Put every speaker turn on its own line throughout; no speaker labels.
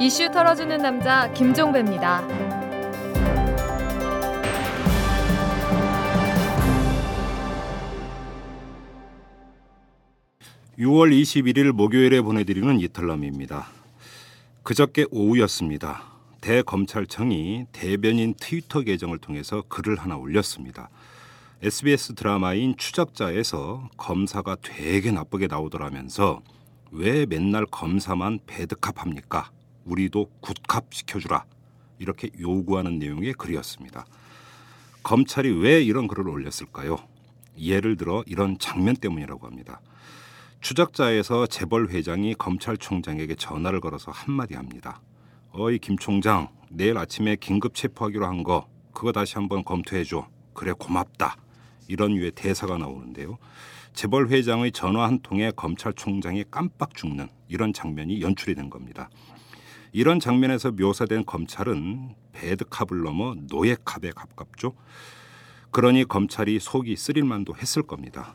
이슈 털어주는 남자 김종배입니다.
6월 21일 목요일에 보내드리는 이탈남입니다. 그저께 오후였습니다. 대검찰청이 대변인 트위터 계정을 통해서 글을 하나 올렸습니다. SBS 드라마인 추적자에서 검사가 되게 나쁘게 나오더라면서 왜 맨날 검사만 배드캅합니까? 우리도 굿캅 시켜주라. 이렇게 요구하는 내용의 글이었습니다. 검찰이 왜 이런 글을 올렸을까요? 예를 들어 이런 장면 때문이라고 합니다. 추적자에서 재벌 회장이 검찰총장에게 전화를 걸어서 한마디 합니다. 어이 김 총장 내일 아침에 긴급 체포하기로 한 거 그거 다시 한번 검토해줘. 그래 고맙다. 이런 유의 대사가 나오는데요. 재벌 회장의 전화 한 통에 검찰총장이 깜빡 죽는 이런 장면이 연출이 된 겁니다. 이런 장면에서 묘사된 검찰은 배드캅을 넘어 노예캅에 가깝죠. 그러니 검찰이 속이 쓰릴 만도 했을 겁니다.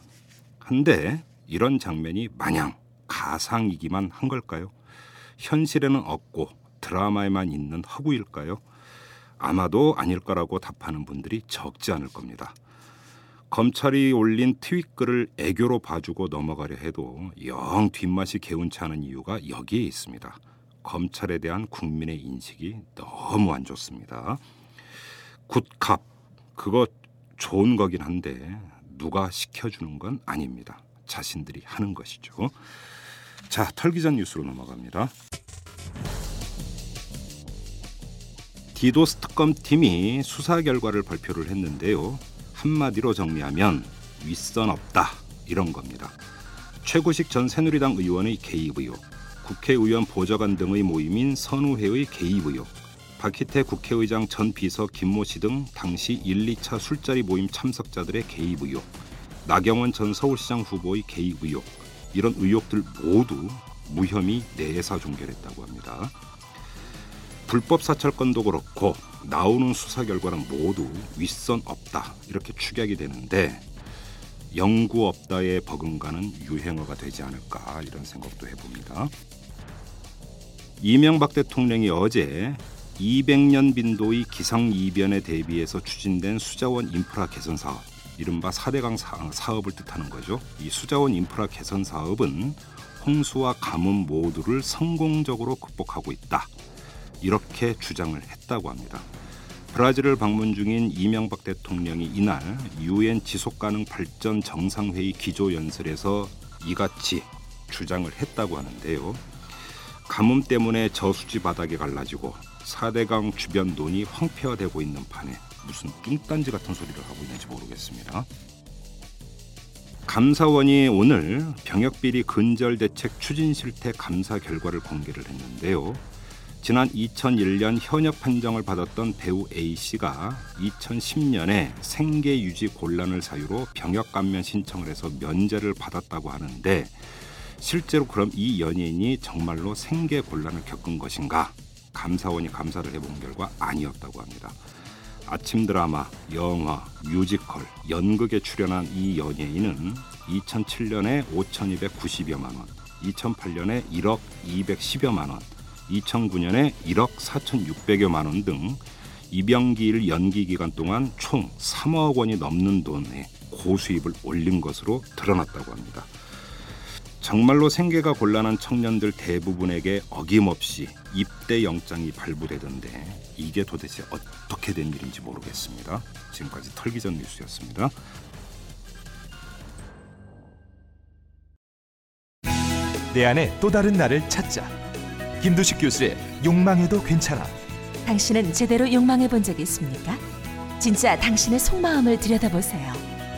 한데 이런 장면이 마냥 가상이기만 한 걸까요? 현실에는 없고 드라마에만 있는 허구일까요? 아마도 아닐 거라고 답하는 분들이 적지 않을 겁니다. 검찰이 올린 트윗 글을 애교로 봐주고 넘어가려 해도 영 뒷맛이 개운치 않은 이유가 여기에 있습니다. 검찰에 대한 국민의 인식이 너무 안 좋습니다. 굿캅 그거 좋은 거긴 한데 누가 시켜주는 건 아닙니다. 자신들이 하는 것이죠. 자, 털기전 뉴스로 넘어갑니다. 디도스 특검팀이 수사 결과를 발표를 했는데요. 한마디로 정리하면 윗선 없다 이런 겁니다. 최구식 전 새누리당 의원의 개입 의혹, 국회의원 보좌관 등의 모임인 선우회의 개입 의혹, 박희태 국회의장 전 비서 김모 씨 등 당시 1, 2차 술자리 모임 참석자들의 개입 의혹, 나경원 전 서울시장 후보의 개입 의혹 이런 의혹들 모두 무혐의 내사 종결했다고 합니다. 불법 사찰건도 그렇고 나오는 수사 결과는 모두 윗선 없다 이렇게 축약이 되는데 영구 없다에 버금가는 유행어가 되지 않을까 이런 생각도 해봅니다. 이명박 대통령이 어제 200년 빈도의 기상 이변에 대비해서 추진된 수자원 인프라 개선 사업 이른바 4대강 사업을 뜻하는 거죠. 이 수자원 인프라 개선 사업은 홍수와 가뭄 모두를 성공적으로 극복하고 있다. 이렇게 주장을 했다고 합니다. 브라질을 방문 중인 이명박 대통령이 이날 유엔 지속가능 발전 정상회의 기조 연설에서 이같이 주장을 했다고 하는데요. 가뭄 때문에 저수지 바닥이 갈라지고 4대강 주변 논이 황폐화되고 있는 판에 무슨 뚱딴지 같은 소리를 하고 있는지 모르겠습니다. 감사원이 오늘 병역비리 근절 대책 추진 실태 감사 결과를 공개를 했는데요. 지난 2001년 현역 판정을 받았던 배우 A 씨가 2010년에 생계 유지 곤란을 사유로 병역 감면 신청을 해서 면제를 받았다고 하는데 실제로 그럼 이 연예인이 정말로 생계 곤란을 겪은 것인가? 감사원이 감사를 해본 결과 아니었다고 합니다. 아침 드라마, 영화, 뮤지컬, 연극에 출연한 이 연예인은 2007년에 5,290여만 원, 2008년에 1억 210여만 원, 2009년에 1억 4,600여만 원 등 입영기일 연기 기간 동안 총 3억 원이 넘는 돈에 고수입을 올린 것으로 드러났다고 합니다. 정말로 생계가 곤란한 청년들 대부분에게 어김없이 입대 영장이 발부되던데 이게 도대체 어떻게 된 일인지 모르겠습니다. 지금까지 털기전 뉴스였습니다.
내 안에 또 다른 나를 찾자. 김두식 교수의 욕망해도 괜찮아.
당신은 제대로 욕망해 본 적이 있습니까? 진짜 당신의 속마음을 들여다보세요.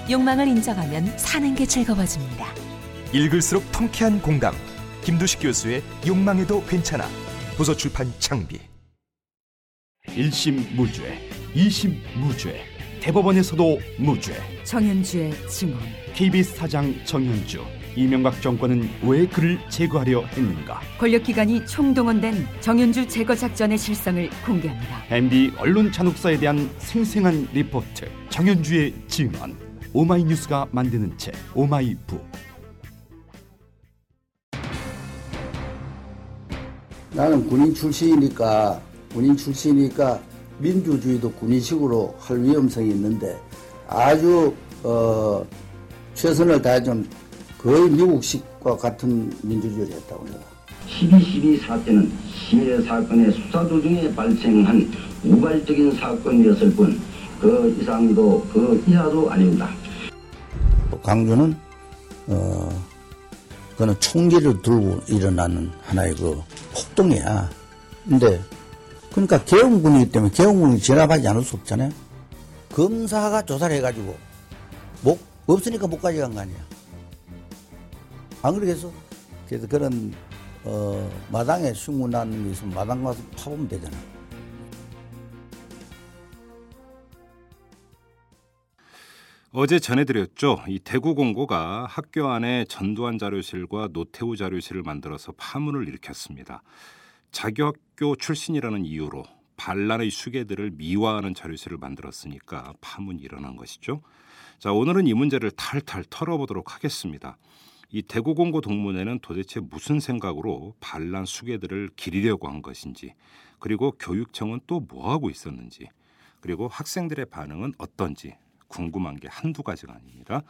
욕망을 인정하면 사는 게 즐거워집니다.
읽을수록 통쾌한 공감. 김두식 교수의 욕망해도 괜찮아. 도서출판 창비.
1심 무죄, 2심 무죄, 대법원에서도 무죄.
정현주의 증언.
KBS 사장 정현주. 이명박 정권은 왜 그를 제거하려 했는가?
권력기관이 총동원된 정현주 제거 작전의 실상을 공개합니다.
MB 언론 잔혹사에 대한 생생한 리포트. 정현주의 증언. 오마이뉴스가 만드는 책 오마이북.
나는 군인 출신이니까 군인 출신이니까 민주주의도 군인식으로 할 위험성이 있는데 아주 어, 최선을 다해 좀 거의 미국식과 같은 민주주의를 했다고 합니다.
12.12 사태는 심야 사건의 수사 도중에 발생한 우발적인 사건이었을 뿐 그 이상도 그 이하도 아닙니다.
강주는 어 그는 총기를 들고 일어나는 하나의 그 폭동이야. 근데 그러니까 개헌군이기 때문에 개헌군이 진압하지 않을 수 없잖아요. 검사가 조사를 해가지고 못 없으니까 못 가져간 거 아니야. 안 그러겠어? 그래서 그런 어, 마당에 신문하는 게 있으면 마당 가서 파보면 되잖아.
어제 전해드렸죠. 이 대구 공고가 학교 안에 전두환 자료실과 노태우 자료실을 만들어서 파문을 일으켰습니다. 자기 학교 출신이라는 이유로 반란의 수괴들을 미화하는 자료실을 만들었으니까 파문이 일어난 것이죠. 자, 오늘은 이 문제를 탈탈 털어보도록 하겠습니다. 이 대구 공고 동문회는 도대체 무슨 생각으로 반란 수괴들을 기리려고 한 것인지, 그리고 교육청은 또 뭐 하고 있었는지, 그리고 학생들의 반응은 어떤지 궁금한 게 한두 가지가 아닙니다.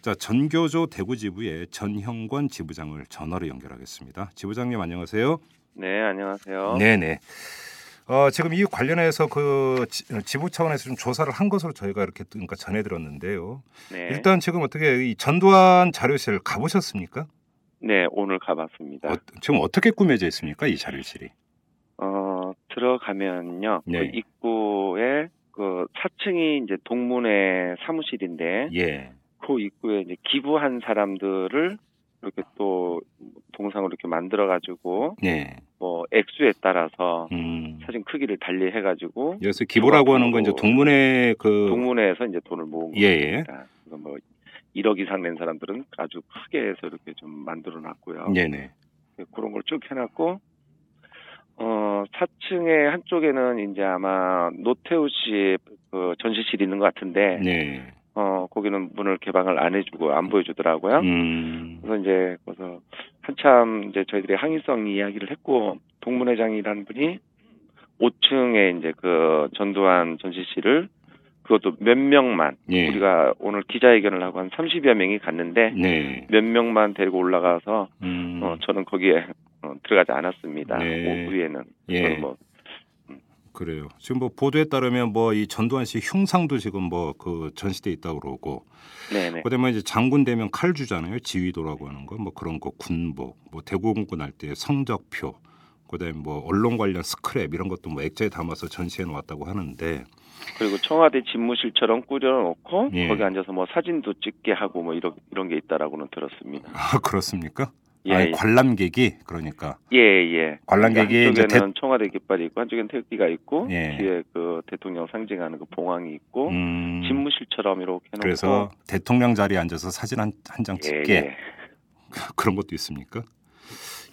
자, 전교조 대구 지부의 전형권 지부장을 전화로 연결하겠습니다. 지부장님 안녕하세요.
네, 안녕하세요.
네 네. 어, 지금 이 관련해서 그 지- 지부 차원에서 좀 조사를 한 것으로 저희가 이렇게 그러니까 전해드렸는데요.
네.
일단 지금 어떻게 이 전두환 자료실 가보셨습니까?
네, 오늘 가봤습니다.
어, 지금 어떻게 꾸며져 있습니까 이 자료실이?
어, 들어가면요.
네.
그 입구에 그 4층이 이제 동문회 사무실인데
예.
그 입구에 이제 기부한 사람들을 이렇게 또 동상으로 이렇게 만들어 가지고
네.
뭐 액수에 따라서
음.
사진 크기를 달리 해 가지고
여기서 기부라고 하는 건 이제 동문회 그
동문회에서 이제 돈을 모은
예, 예.
겁니다. 그래서 뭐 1억 이상 낸 사람들은 아주 크게 해서 이렇게 좀 만들어 놨고요.
네네.
그런 걸 쭉 해놨고, 어, 4층에 한쪽에는 이제 아마 노태우 씨그 전시실이 있는 것 같은데,
네.
어, 거기는 문을 개방을 안 해주고 안 보여주더라고요.
음.
그래서 이제, 그래서 한참 이제 저희들이 항의성 이야기를 했고, 동문회장이라는 분이 5층에 이제 그 전두환 전시실을 그것도 몇 명만,
예.
우리가 오늘 기자회견을 하고 한 30여 명이 갔는데,
네.
몇 명만 데리고 올라가서
음.
어, 저는 거기에 어, 들어가지 않았습니다.
네.
오후에는.
예.
뭐,
그래요. 지금 뭐 보도에 따르면 뭐 이 전두환 씨 흉상도 지금 뭐 그 전시돼 있다고 그러고
네네.
그다음에 이제 장군 되면 칼 주잖아요. 지휘도라고 하는 거 뭐 그런 거 군복, 뭐 대구공군 할 때 성적표, 그다음에 뭐 언론 관련 스크랩 이런 것도 뭐 액자에 담아서 전시해 놓았다고 하는데
그리고 청와대 집무실처럼 꾸려놓고
예.
거기 앉아서 뭐 사진도 찍게 하고 뭐 이런 이런 게 있다라고는 들었습니다.
아 그렇습니까?
예,
아니,
예.
관람객이 그러니까
예, 예.
관람객이
그러니까 한쪽에는 청와대 깃발이 있고 한쪽에는 태극기가 있고
예.
뒤에 그 대통령 상징하는 그 봉황이 있고
음,
집무실처럼 이렇게 해놓고
그래서 대통령 자리에 앉아서 사진 한 한장
예,
찍게
예.
그런 것도 있습니까?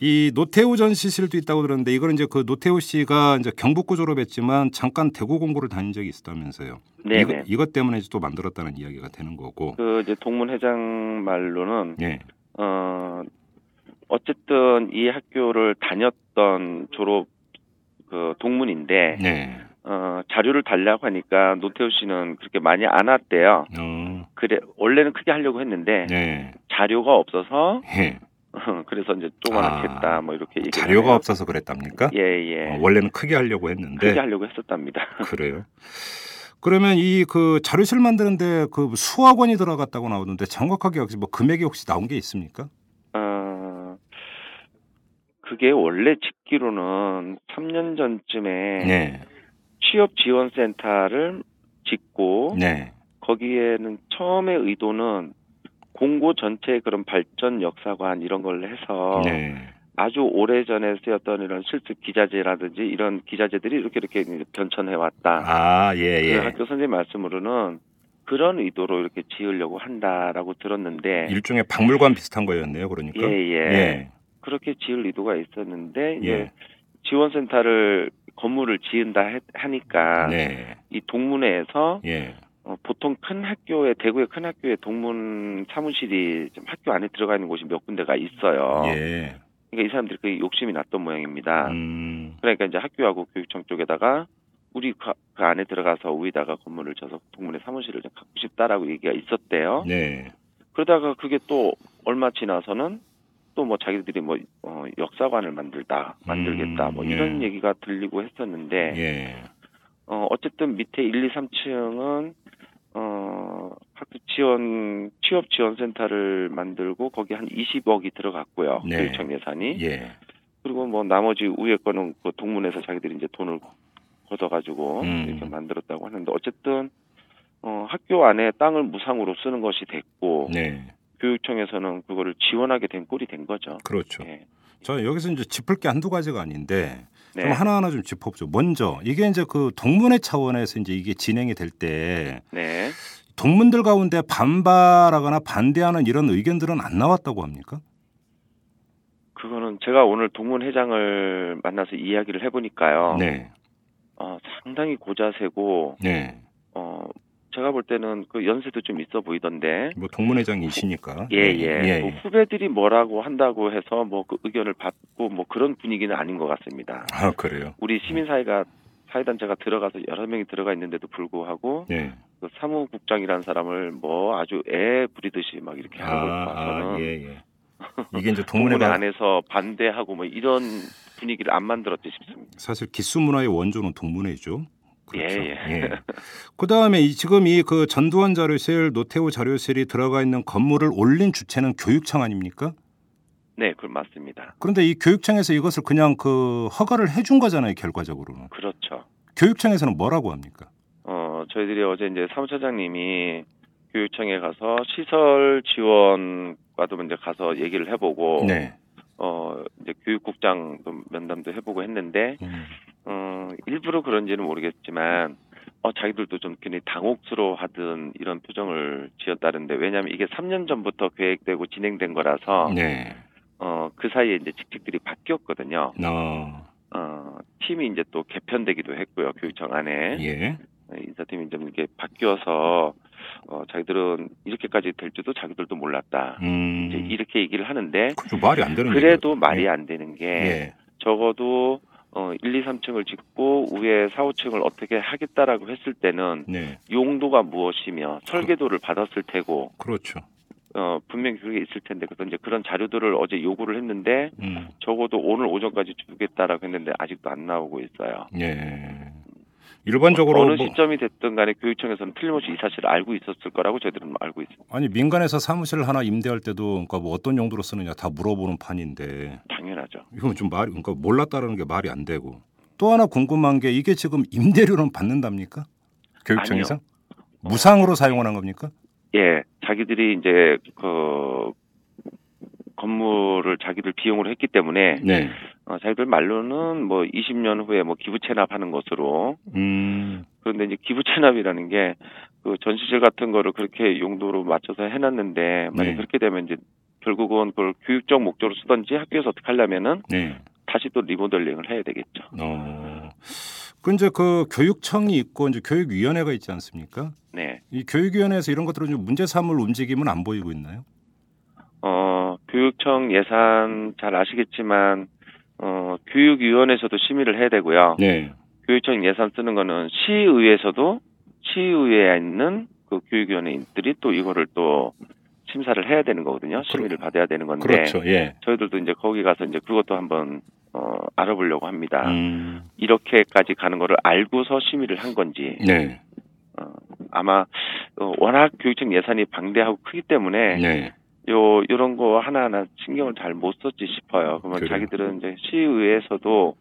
이 노태우 전 시실도 있다고 들었는데 이거는 이제 그 노태우 씨가 이제 경북고 졸업했지만 잠깐 대구 공고를 다닌 적이 있었다면서요.
네네.
이거, 이것 때문에 또 만들었다는 이야기가 되는 거고.
그 이제 동문 회장 말로는
예.
어, 어쨌든 이 학교를 다녔던 졸업 그 동문인데,
네.
어, 자료를 달라고 하니까 노태우 씨는 그렇게 많이 안 왔대요.
어.
그래, 원래는 크게 하려고 했는데,
네.
자료가 없어서,
예.
그래서 이제 조그맣게
아,
했다, 뭐 이렇게
자료가 없어서 그랬답니까?
예, 예.
어, 원래는 크게 하려고 했는데
크게 하려고 했었답니다.
그래요. 그러면 이 그 자료실 만드는데 그 수학원이 들어갔다고 나오는데 정확하게 혹시 뭐 금액이 혹시 나온 게 있습니까?
어, 그게 원래 짓기로는 3년 전쯤에
네.
취업 지원 센터를 짓고
네.
거기에는 처음에 의도는 공고 전체 그런 발전 역사관 이런 걸 해서
네.
아주 오래 전에 쓰였던 이런 실습 기자재라든지 이런 기자재들이 이렇게 이렇게 변천해 왔다.
아, 예,
그
예.
학교 선생님 말씀으로는 그런 의도로 이렇게 지으려고 한다라고 들었는데
일종의 박물관 비슷한 거였네요, 그러니까.
예, 예.
예.
그렇게 지을 의도가 있었는데 이제
예.
지원센터를 건물을 지은다 해- 하니까
네.
이 동문회에서
예.
어, 보통 큰 학교에 대구의 큰 학교에 동문 사무실이 좀 학교 안에 들어가 있는 곳이 몇 군데가 있어요.
예.
그러니까 이 사람들이 그 욕심이 났던 모양입니다.
음,
그러니까 이제 학교하고 교육청 쪽에다가 우리 그, 그 안에 들어가서 위에다가 건물을 져서 동문회 사무실을 좀 갖고 싶다라고 얘기가 있었대요.
네.
그러다가 그게 또 얼마 지나서는 또 뭐 자기들이 뭐 어, 역사관을 만들다 만들겠다 뭐
음, 예.
이런 얘기가 들리고 했었는데
예.
어 어쨌든 밑에 1, 2, 3층은 어 학교 지원 취업 지원 센터를 만들고 거기 한 20억이 들어갔고요.
네.
교육청 예산이.
예.
그리고 뭐 나머지 위에 거는 그 동문에서 자기들이 이제 돈을 걷어가지고
음.
이렇게 만들었다고 하는데 어쨌든 어 학교 안에 땅을 무상으로 쓰는 것이 됐고
네.
교육청에서는 그거를 지원하게 된 꼴이 된 거죠.
그렇죠.
예.
저 여기서 이제 짚을 게 한두 가지가 아닌데
네.
좀 하나하나 좀 짚어보죠. 먼저 이게 이제 그 동문회 차원에서 이제 이게 진행이 될때
네.
동문들 가운데 반발하거나 반대하는 이런 의견들은 안 나왔다고 합니까?
그거는 제가 오늘 동문회장을 만나서 이야기를 해보니까요.
네.
어, 상당히 고자세고
네.
어 제가 볼 때는 그 연세도 좀 있어 보이던데.
뭐 동문회장이시니까.
예, 예.
예.
뭐 후배들이 뭐라고 한다고 해서 뭐 그 의견을 받고 뭐 그런 분위기는 아닌 것 같습니다.
아 그래요.
우리 시민사회가 사회단체가 들어가서 여러 명이 들어가 있는데도 불구하고
네.
그 사무국장이라는 사람을 뭐 아주 애 부리듯이 막 이렇게 하는 걸
아,
봐서는
아, 예, 예. 이게 이제
동문회
동문회 가
안에서 반대하고 뭐 이런 분위기를 안 만들었지 싶습니다.
사실 기수 문화의 원조는 동문회죠. 그렇죠.
예, 예.
그 다음에 지금 이 그 전두환 자료실, 노태우 자료실이 들어가 있는 건물을 올린 주체는 교육청 아닙니까?
네, 그 맞습니다.
그런데 이 교육청에서 이것을 그냥 그 허가를 해준 거잖아요, 결과적으로는.
그렇죠.
교육청에서는 뭐라고 합니까?
어, 저희들이 어제 이제 사무처장님이 교육청에 가서 시설 지원과도 이제 가서 얘기를 해보고,
네.
어, 이제 교육국장 도 면담도 해보고 했는데,
음.
어, 일부러 그런지는 모르겠지만, 어, 자기들도 좀 굉장히 당혹스러워 하던 이런 표정을 지었다는데, 왜냐하면 이게 3년 전부터 계획되고 진행된 거라서,
네.
어, 그 사이에 이제 직책들이 바뀌었거든요.
어,
어, 팀이 이제 또 개편되기도 했고요, 교육청 안에.
예.
네, 인사팀이 좀 이렇게 바뀌어서 어, 자기들은 이렇게까지 될 줄도 자기들도 몰랐다.
음.
이제 이렇게 얘기를 하는데
그죠 말이 안 되는
그래도. 말이 안 되는 게
예.
적어도 어, 1, 2, 3층을 짓고 위에 4, 5층을 어떻게 하겠다라고 했을 때는
네.
용도가 무엇이며 설계도를 받았을 테고
그렇죠.
어, 분명히 그게 있을 텐데 그래서 이제 그런 자료들을 어제 요구를 했는데
음.
적어도 오늘 오전까지 주겠다라고 했는데 아직도 안 나오고 있어요.
예. 일반적으로
어느
뭐-
시점이 됐든 간에 교육청에서는 틀림없이 이 사실을 알고 있었을 거라고 저희들은 알고 있습니다.
아니 민간에서 사무실 하나 임대할 때도 그러니까 뭐 어떤 용도로 쓰느냐 다 물어보는 판인데
당연하죠.
이건 좀 말이 그러니까 몰랐다라는 게 말이 안 되고 또 하나 궁금한 게 이게 지금 임대료는 받는답니까? 교육청에서 무상으로 사용하는 겁니까?
예, 자기들이 이제 그 건물을 자기들 비용으로 했기 때문에
네.
어, 자기들 말로는 뭐 20년 후에 뭐 기부 체납하는 것으로
음.
그런데 이제 기부 체납이라는 게 그 전시실 같은 거를 그렇게 용도로 맞춰서 해놨는데 만약
네.
그렇게 되면 이제 결국은 그걸 교육적 목적으로 쓰든지 학교에서 어떻게 하려면은
네.
다시 또 리모델링을 해야 되겠죠.
어. 그 이제 그 교육청이 있고 이제 교육위원회가 있지 않습니까?
네.
이 교육위원회에서 이런 것들을 좀 문제 삼을 움직임은 안 보이고 있나요?
어, 교육청 예산 잘 아시겠지만, 어, 교육위원회에서도 심의를 해야 되고요.
네.
교육청 예산 쓰는 거는 시의회에서도 시의회에 있는 그 교육위원회인들이 또 이거를 또 심사를 해야 되는 거거든요. 심의를 받아야 되는 건데.
그렇죠. 예.
저희들도 이제 거기 가서 이제 그것도 한번, 어, 알아보려고 합니다.
음.
이렇게까지 가는 거를 알고서 심의를 한 건지.
네.
어, 아마, 어, 워낙 교육청 예산이 방대하고 크기 때문에.
네.
요 요런 거 하나하나 신경을 잘 못 썼지 싶어요. 그러면
그래요.
자기들은 이제 시의회에서도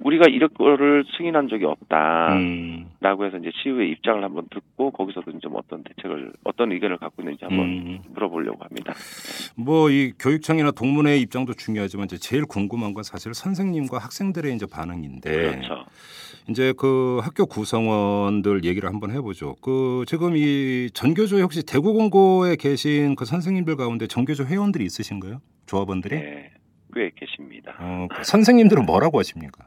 우리가 이런 거를 승인한 적이 없다라고
음.
해서 이제 시의회 입장을 한번 듣고 거기서도 좀 어떤 대책을 어떤 의견을 갖고 있는지 한번
음.
물어보려고 합니다.
뭐 이 교육청이나 동문회 입장도 중요하지만 제일 궁금한 건 사실 선생님과 학생들의 이제 반응인데
그렇죠.
이제 그 학교 구성원들 얘기를 한번 해보죠. 그 지금 이 전교조에 혹시 대구공고에 계신 그 선생님들 가운데 전교조 회원들이 있으신가요? 조합원들이?
네, 꽤 계십니다.
어, 그 선생님들은 뭐라고 하십니까?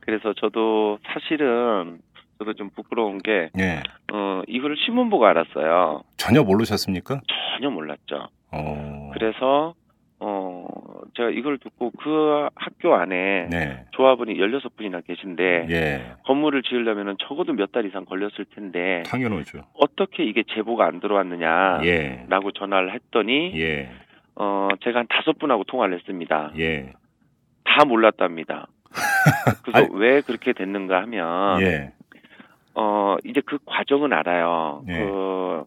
그래서 저도 사실은 저도 좀 부끄러운 게
예,
어, 이거를 신문 보고 알았어요.
전혀 모르셨습니까?
전혀 몰랐죠.
어,
그래서 어 제가 이걸 듣고 그 학교 안에
네.
조합원이 16분이나 계신데
예.
건물을 지으려면 적어도 몇 달 이상 걸렸을 텐데
당연하죠.
어떻게 이게 제보가 안 들어왔느냐라고
예.
전화를 했더니
예.
어 제가 한 다섯 분하고 통화를 했습니다.
예.
다 몰랐답니다. 그래서 왜 그렇게 됐는가 하면
예.
어 이제 그 과정은 알아요.
예.
그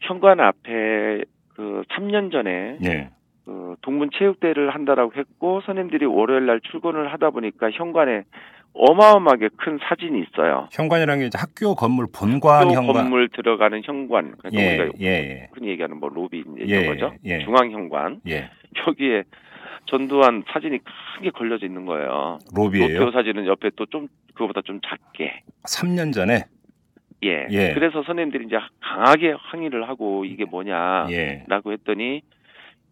현관 앞에 그 3년 전에
예.
그 동문 체육대회를 한다라고 했고 선생님들이 월요일 날 출근을 하다 보니까 현관에 어마어마하게 큰 사진이 있어요.
현관이라는 게 이제 학교 건물 본관
또
현관.
건물 들어가는 현관. 그러니까
예.
우리가
예.
흔히 얘기하는 뭐 로비
예,
이런 거죠.
예.
중앙 현관.
예.
여기에 전두환 사진이 크게 걸려져 있는 거예요.
로비예요.
노태우 사진은 옆에 또 좀 그거보다 좀 작게.
3년 전에.
예.
예.
그래서 선생님들이 이제 강하게 항의를 하고 이게 뭐냐라고
예.
했더니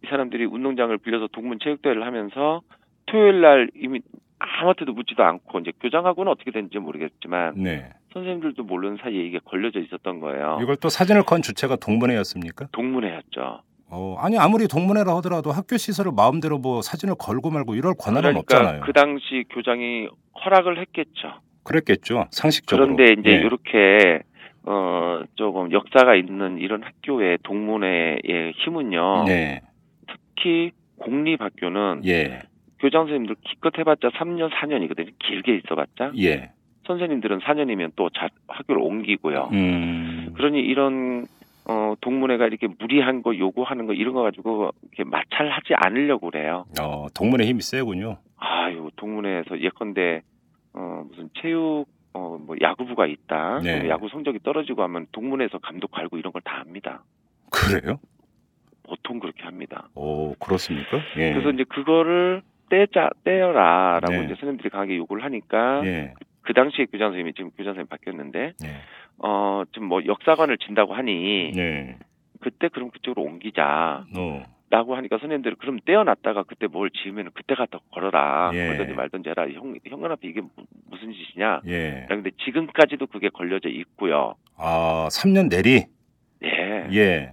이 사람들이 운동장을 빌려서 동문 체육대회를 하면서 토요일 날 이미 아무한테도 묻지도 않고 이제 교장하고는 어떻게 됐는지 모르겠지만
네.
선생님들도 모르는 사이에 이게 걸려져 있었던 거예요.
이걸 또 사진을 건 주체가 동문회였습니까?
동문회였죠.
어, 아니 아무리 동문회라 하더라도 학교 시설을 마음대로 뭐 사진을 걸고 말고 이럴 권한은
그러니까
없잖아요.
그 당시 교장이 허락을 했겠죠.
그랬겠죠. 상식적으로.
그런데 이제
예.
이렇게 어 조금 역사가 있는 이런 학교의 동문회의 힘은요.
네.
특히 공립학교는
예.
교장 선생님들 기껏 해봤자 3년 4년이거든요. 길게 있어봤자
예.
선생님들은 4년이면 또 자, 학교를 옮기고요.
음.
그러니 이런 어 동문회가 이렇게 무리한 거 요구하는 거 이런 거 가지고 이렇게 마찰하지 않으려고 그래요.
어, 동문회 힘이 세군요.
아유 동문회에서 예컨대 어 무슨 체육 어 뭐 야구부가 있다.
네.
야구 성적이 떨어지고 하면 동문회에서 감독 갈고 이런 걸 다 합니다.
그래요?
보통 그렇게 합니다.
오, 그렇습니까? 예.
그래서 이제 그거를 떼자 떼어라 라고
네.
이제 선생님들이 강하게 요구를 하니까
예.
그 당시에 교장 선생님이 지금 교장 선생님 바뀌었는데
예.
어 지금 뭐 역사관을 진다고 하니
네.
그때 그럼 그쪽으로 옮기자.
어.
라고 하니까 선생님들 그럼 떼어놨다가 그때 뭘 지으면 그때 갖다 걸어라
예.
걸든지 말든지 해라 형, 현관 앞에 이게 무- 무슨 짓이냐
예.
근데 지금까지도 그게 걸려져 있고요
아, 3년 내리.
예.
예.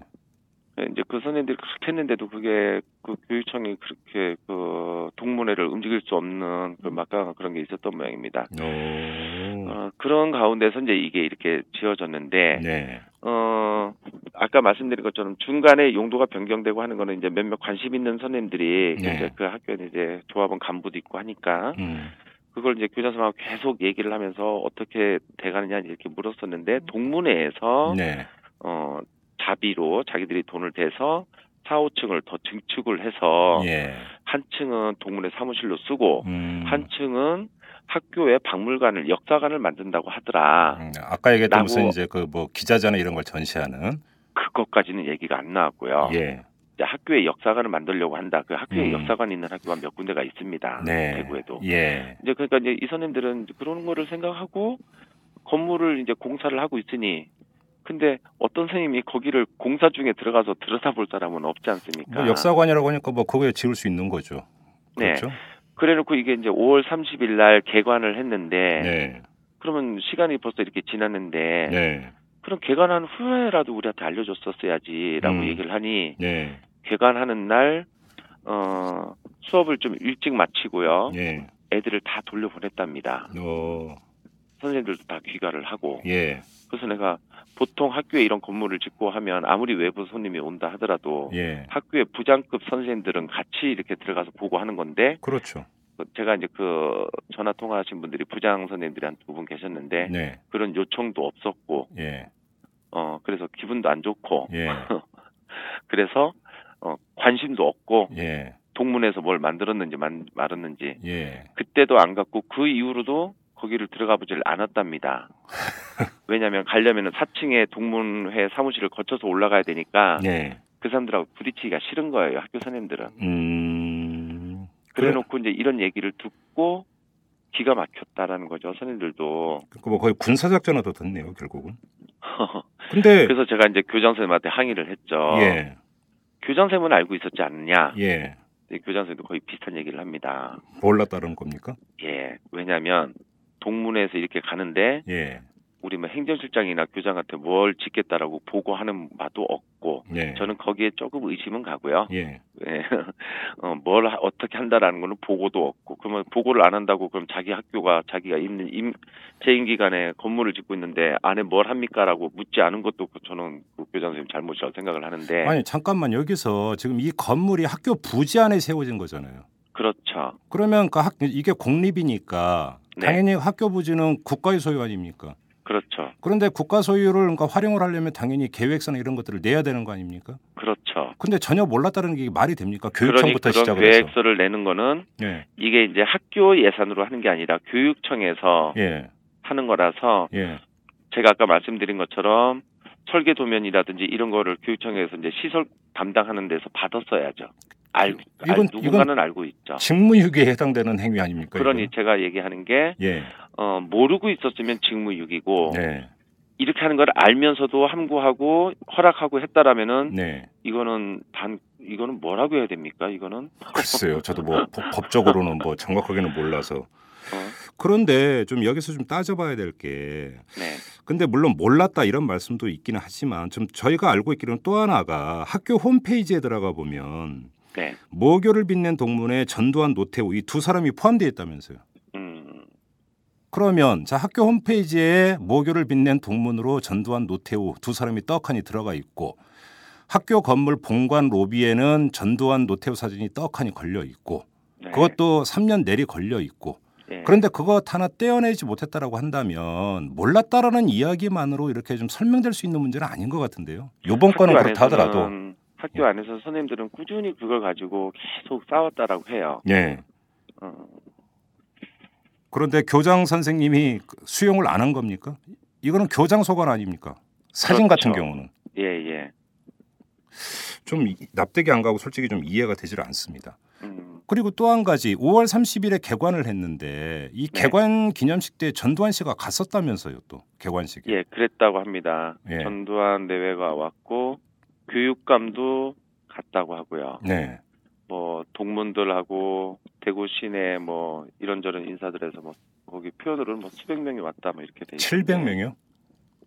이제 그 선생님들이 그렇게 했는데도 그게 그 교육청이 그렇게 그 동문회를 움직일 수 없는 그 막강한 그런 게 있었던 모양입니다
오.
어, 그런 가운데서 이제 이게 이렇게 지어졌는데
네.
어, 아까 말씀드린 것처럼 중간에 용도가 변경되고 하는 거는 이제 몇몇 관심 있는 선생님들이
네.
이제 그 학교에 이제 조합원 간부도 있고 하니까
음.
그걸 이제 교장선생님하고 계속 얘기를 하면서 어떻게 돼가느냐 이렇게 물었었는데 동문회에서
네.
어, 자비로 자기들이 돈을 대서 4, 5층을 더 증축을 해서
예.
한 층은 동문회 사무실로 쓰고
음.
한 층은 학교에 박물관을 역사관을 만든다고 하더라.
음, 아까 얘기했던 무슨 이제 그 뭐 기자잖아 이런 걸 전시하는
그것까지는 얘기가 안 나왔고요.
예.
학교에 역사관을 만들려고 한다. 그 학교에
음.
역사관 있는 학교가 몇 군데가 있습니다.
네.
대구에도.
예.
이제 그러니까 이제 이 선생님들은 그런 거를 생각하고 건물을 이제 공사를 하고 있으니 근데 어떤 선생님이 거기를 공사 중에 들어가서 들여다볼 사람은 없지 않습니까?
뭐 역사관이라고 하니까 뭐 그거에 지을 수 있는 거죠.
네.
그렇죠?
그래놓고 이게 이제 5월 30일 날 개관을 했는데
네.
그러면 시간이 벌써 이렇게 지났는데
네.
그럼 개관한 후에라도 우리한테 알려줬었어야지라고
음.
얘기를 하니
네.
개관하는 날 어, 수업을 좀 일찍 마치고요.
예.
애들을 다 돌려보냈답니다.
어.
선생님들도 다 귀가를 하고.
예.
그래서 내가 보통 학교에 이런 건물을 짓고 하면 아무리 외부 손님이 온다 하더라도
예.
학교의 부장급 선생님들은 같이 이렇게 들어가서 보고 하는 건데
그렇죠.
제가 이제 그 전화 통화하신 분들이 부장 선생님들이 한 두 분 계셨는데
네.
그런 요청도 없었고
예.
어 그래서 기분도 안 좋고
예.
그래서 어 관심도 없고
예.
동문에서 뭘 만들었는지 만, 말았는지
예.
그때도 안 갔고 그 이후로도 거기를 들어가 보질 않았답니다. 왜냐하면 가려면 은 4층에 동문회 사무실을 거쳐서 올라가야 되니까
예.
그 사람들하고 부딪히기가 싫은 거예요. 학교 선생님들은.
음.
그래놓고 이제 이런 얘기를 듣고 기가 막혔다라는 거죠. 선생님들도.
그뭐 거의 군사 작전화도 듣네요, 결국은. 근데
그래서 제가 이제 교장 선생님한테 항의를 했죠.
예.
교장 선생님은 알고 있었지 않느냐.
예.
근데 교장 선생님도 거의 비슷한 얘기를 합니다.
몰랐다는 겁니까?
예. 왜냐하면 동문회에서 이렇게 가는데
예.
우리 뭐 행정실장이나 교장한테 뭘 짓겠다라고 보고하는 바도 없고
예.
저는 거기에 조금 의심은 가고요.
예.
예. 어, 뭘 하- 어떻게 한다라는 거는 보고도 없고 그러면 보고를 안 한다고 그럼 자기 학교가 자기가 있는 임 재임 기간에 건물을 짓고 있는데 안에 뭘 합니까라고 묻지 않은 것도 그 저는 그 교장 선생님 잘못이라고 생각을 하는데
아니 잠깐만 여기서 지금 이 건물이 학교 부지 안에 세워진 거잖아요.
그렇죠.
그러면 그 학, 이게 공립이니까
네.
당연히 학교 부지는 국가의 소유 아닙니까?
그렇죠.
그런데 국가 소유를 그러니까 활용을 하려면 당연히 계획서나 이런 것들을 내야 되는 거 아닙니까?
그렇죠.
근데 전혀 몰랐다는 게 말이 됩니까? 교육청부터
그런
시작을 해서.
계획서를 내는 거는
예.
이게 이제 학교 예산으로 하는 게 아니라 교육청에서
예.
하는 거라서
예.
제가 아까 말씀드린 것처럼 설계 도면이라든지 이런 거를 교육청에서 이제 시설 담당하는 데서 받았어야죠. 알,
이건-
알 누군가는 알고 있죠.
직무유기에 해당되는 행위 아닙니까?
그러니
이거?
제가 얘기하는 게
예.
어, 모르고 있었으면 직무유기고
네.
이렇게 하는 걸 알면서도 함구하고 허락하고 했다라면은
네.
이거는 반 이거는 뭐라고 해야 됩니까? 이거는
글쎄요. 저도 뭐 법- 법적으로는 뭐 정확하게는 몰라서.
어,
그런데 좀 여기서 좀 따져봐야 될 게
네.
근데 물론 몰랐다 이런 말씀도 있기는 하지만 좀 저희가 알고 있기로는 또 하나가 학교 홈페이지에 들어가 보면
네.
모교를 빛낸 동문회 전두환 노태우 이 두 사람이 포함되어 있다면서요.
음,
그러면 자 학교 홈페이지에 모교를 빛낸 동문으로 전두환 노태우 두 사람이 떡하니 들어가 있고 학교 건물 본관 로비에는 전두환 노태우 사진이 떡하니 걸려 있고
네.
그것도 3년 내리 걸려 있고
예.
그런데 그거 하나 떼어내지 못했다라고 한다면 몰랐다라는 이야기만으로 이렇게 좀 설명될 수 있는 문제는 아닌 것 같은데요. 요번 건은 그렇다 하더라도
학교 안에서 선생님들은 꾸준히 그걸 가지고 계속 싸웠다라고 해요.
예.
어,
그런데 교장 선생님이 수용을 안 한 겁니까? 이거는 교장 소관 아닙니까? 사진 같은
그렇죠.
경우는
예, 예.
좀 이- 납득이 안 가고 솔직히 좀 이해가 되질 않습니다.
음,
그리고 또 한 가지 5월 30일에 개관을 했는데 이
네.
개관 기념식 때 전두환 씨가 갔었다면서요 또 개관식에.
예, 그랬다고 합니다.
예.
전두환 내외가 왔고 교육감도 갔다고 하고요.
네.
뭐 동문들하고 대구 시내 뭐 이런저런 인사들에서 뭐 거기 표현으로는 뭐 수백 명이 왔다 뭐 이렇게 돼 있는데
700명이요?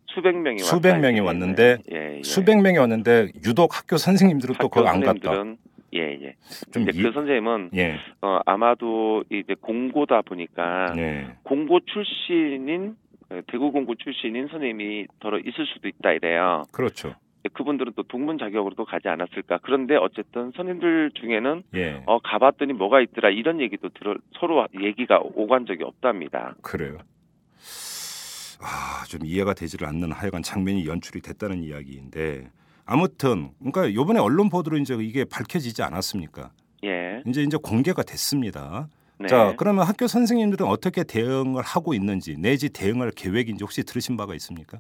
수백 명이 왔다
수백 명이
이렇게 돼
왔는데.
예, 예.
수백 명이 왔는데 유독 학교 선생님들은 또
학교
거기 안 갔다.
선생님들은 예, 예.
좀
이제
이-
그 선생님은
예.
어, 아마도 이제 공고다 보니까
네.
공고 출신인 어, 대구 공고 출신인 선생님이 더러 있을 수도 있다 이래요.
그렇죠.
그분들은 또 동문 자격으로도 가지 않았을까. 그런데 어쨌든 선생님들 중에는
예.
어 가봤더니 뭐가 있더라 이런 얘기도 들어 서로 얘기가 오간 적이 없답니다.
그래요. 아, 좀 이해가 되지를 않는 하여간 장면이 연출이 됐다는 이야기인데 아무튼 그러니까 이번에 언론 보도로 이제 이게 밝혀지지 않았습니까?
예.
이제 이제 공개가 됐습니다.
네.
자, 그러면 학교 선생님들은 어떻게 대응을 하고 있는지 내지 대응할 계획인지 혹시 들으신 바가 있습니까?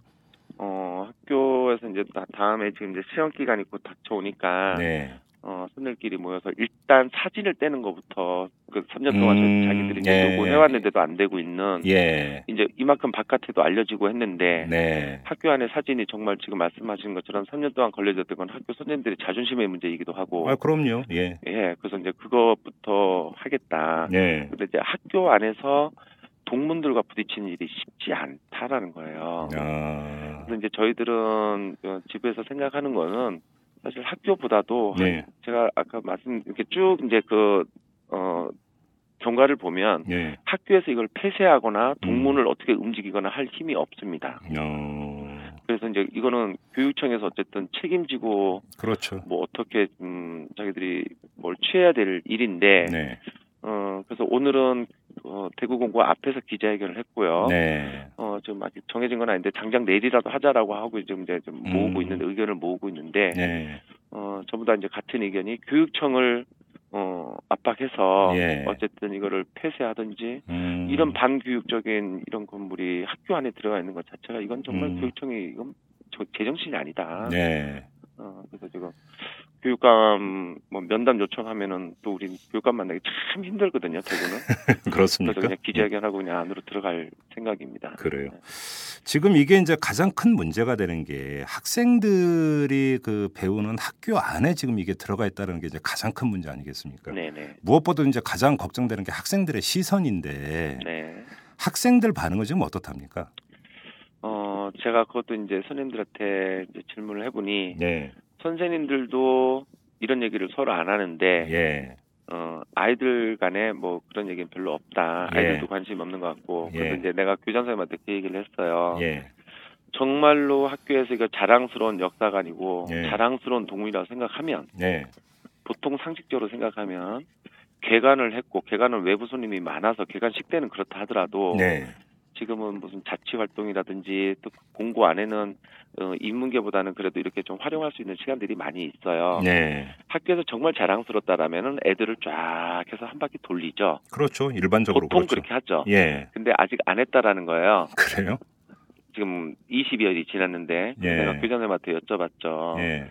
어 학교에서 이제 다- 다음에 지금 이제 시험 기간이 곧 닥쳐오니까
네.
어 선생들끼리 모여서 일단 사진을 떼는 것부터 그 3년 동안
음,
저- 자기들이 이제
예.
요구해왔는데도 안 되고 있는
예.
이제 이만큼 바깥에도 알려지고 했는데
네.
학교 안에 사진이 정말 지금 말씀하신 것처럼 3년 동안 걸려졌던 건 학교 선생님들의 자존심의 문제이기도 하고
아, 그럼요. 예.
예 그래서 이제 그것부터 하겠다.
예.
근데 이제 학교 안에서 동문들과 부딪히는 일이 쉽지 않다라는 거예요.
아.
그래서 이제 저희들은 어, 집에서 생각하는 거는 사실 학교보다도
네.
제가 아까 말씀 이렇게 쭉 이제 그 어, 경과를 보면
예.
학교에서 이걸 폐쇄하거나
음.
동문을 어떻게 움직이거나 할 힘이 없습니다.
어.
그래서 이제 이거는 교육청에서 어쨌든 책임지고
그렇죠.
뭐 어떻게 음 자기들이 뭘 취해야 될 일인데
네.
어 그래서 오늘은 어 대구공고 앞에서 기자회견을 했고요.
네.
어 지금 아직 정해진 건 아닌데 당장 내일이라도 하자라고 하고 지금 이제 좀 모으고
음.
있는데 의견을 모으고 있는데
네.
어 전부 다 이제 같은 의견이 교육청을 어 압박해서
예.
어쨌든 이거를 폐쇄하든지
음.
이런 반교육적인 이런 건물이 학교 안에 들어가 있는 것 자체가 이건 정말
음.
교육청이 이건 저- 제정신이 아니다.
네.
어, 그래서 지금 교육감 뭐 면담 요청하면은 또 우리 교육감 만나기 참 힘들거든요. 대구는.
그렇습니까?
그래서 그냥 기자회견하고 그냥 안으로 들어갈 생각입니다.
그래요. 지금 이게 이제 가장 큰 문제가 되는 게 학생들이 그 배우는 학교 안에 지금 이게 들어가 있다는 게 이제 가장 큰 문제 아니겠습니까?
네네.
무엇보다 이제 가장 걱정되는 게 학생들의 시선인데
네.
학생들 반응은 지금 어떻답니까?
어 어, 제가 그것도 이제 선생님들한테 이제 질문을 해보니
네.
선생님들도 이런 얘기를 서로 안 하는데
예.
어, 아이들 간에 뭐 그런 얘기는 별로 없다.
예.
아이들도 관심 없는 것 같고. 그래서
예.
이제 내가 교장 선생님한테 그 얘기를 했어요.
예.
정말로 학교에서 이거 자랑스러운 역사관이고
예.
자랑스러운 동물이라고 생각하면
네.
보통 상식적으로 생각하면 개관을 했고 개관은 외부 손님이 많아서 개관식 때는 그렇다 하더라도
네.
지금은 무슨 자치 활동이라든지 또 공고 안에는 어, 인문계보다는 그래도 이렇게 좀 활용할 수 있는 시간들이 많이 있어요.
네.
학교에서 정말 자랑스럽다라면은 애들을 쫙 해서 한 바퀴 돌리죠.
그렇죠. 일반적으로
보통
그렇죠.
그렇게 하죠.
예.
근데 아직 안 했다라는 거예요.
그래요?
지금 20여일이 지났는데
예.
내가 교장님한테 여쭤봤죠.
예.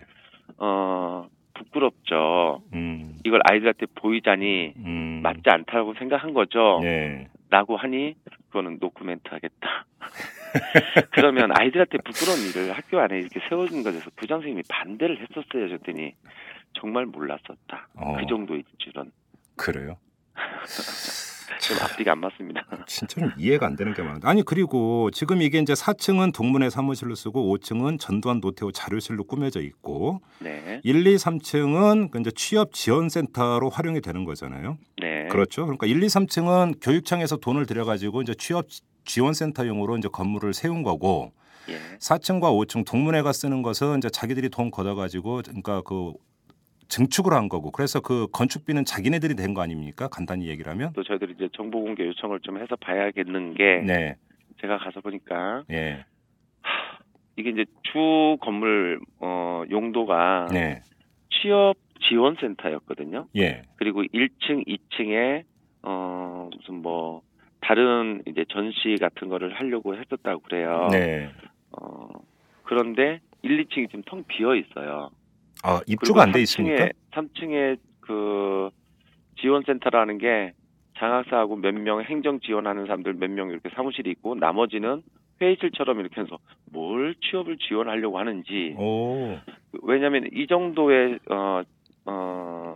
어 부끄럽죠.
음.
이걸 아이들한테 보이자니
음.
맞지 않다고 생각한 거죠.
예.
라고 하니 그거는 노코멘트 하겠다. 그러면 아이들한테 부끄러운 일을 학교 안에 이렇게 세워진 것에서 부장 선생님이 반대를 했었어요. 줬더니 정말 몰랐었다.
어.
그 정도일 줄은
그래요?
좀 앞뒤가 안 맞습니다.
진짜 좀 이해가 안 되는 게 많은데. 아니 그리고 지금 이게 이제 4층은 동문회 사무실로 쓰고 5층은 전두환 노태우 자료실로 꾸며져 있고
네,
1, 2, 3층은 그 이제 취업 지원 센터로 활용이 되는 거잖아요.
네,
그렇죠. 그러니까 1, 2, 3층은 교육청에서 돈을 들여 가지고 이제 취업 지원 센터용으로 이제 건물을 세운 거고
예,
4층과 5층 동문회가 쓰는 것은 이제 자기들이 돈 걷어 가지고 그러니까 그 증축을 한 거고 그래서 그 건축비는 자기네들이 된거 아닙니까? 간단히 얘기를 하면.
또 저희들이 이제 정보 공개 요청을 좀 해서 봐야겠는 게
네.
제가 가서 보니까
예.
이게 이제 주 건물 어 용도가
네.
취업 지원 센터였거든요.
예.
그리고 1층, 2층에 어 무슨 뭐 다른 이제 전시 같은 거를 하려고 했었다고 그래요.
네.
어 그런데 1, 2층이 지금 텅 비어 있어요.
아, 입주가 안 돼 있습니까?
3층에 그 지원 센터라는 게 장학사하고 몇 명 행정 지원하는 사람들 몇 명 이렇게 사무실이 있고 나머지는 회의실처럼 이렇게 해서 뭘 취업을 지원하려고 하는지
오.
왜냐하면 이 정도의 어, 어,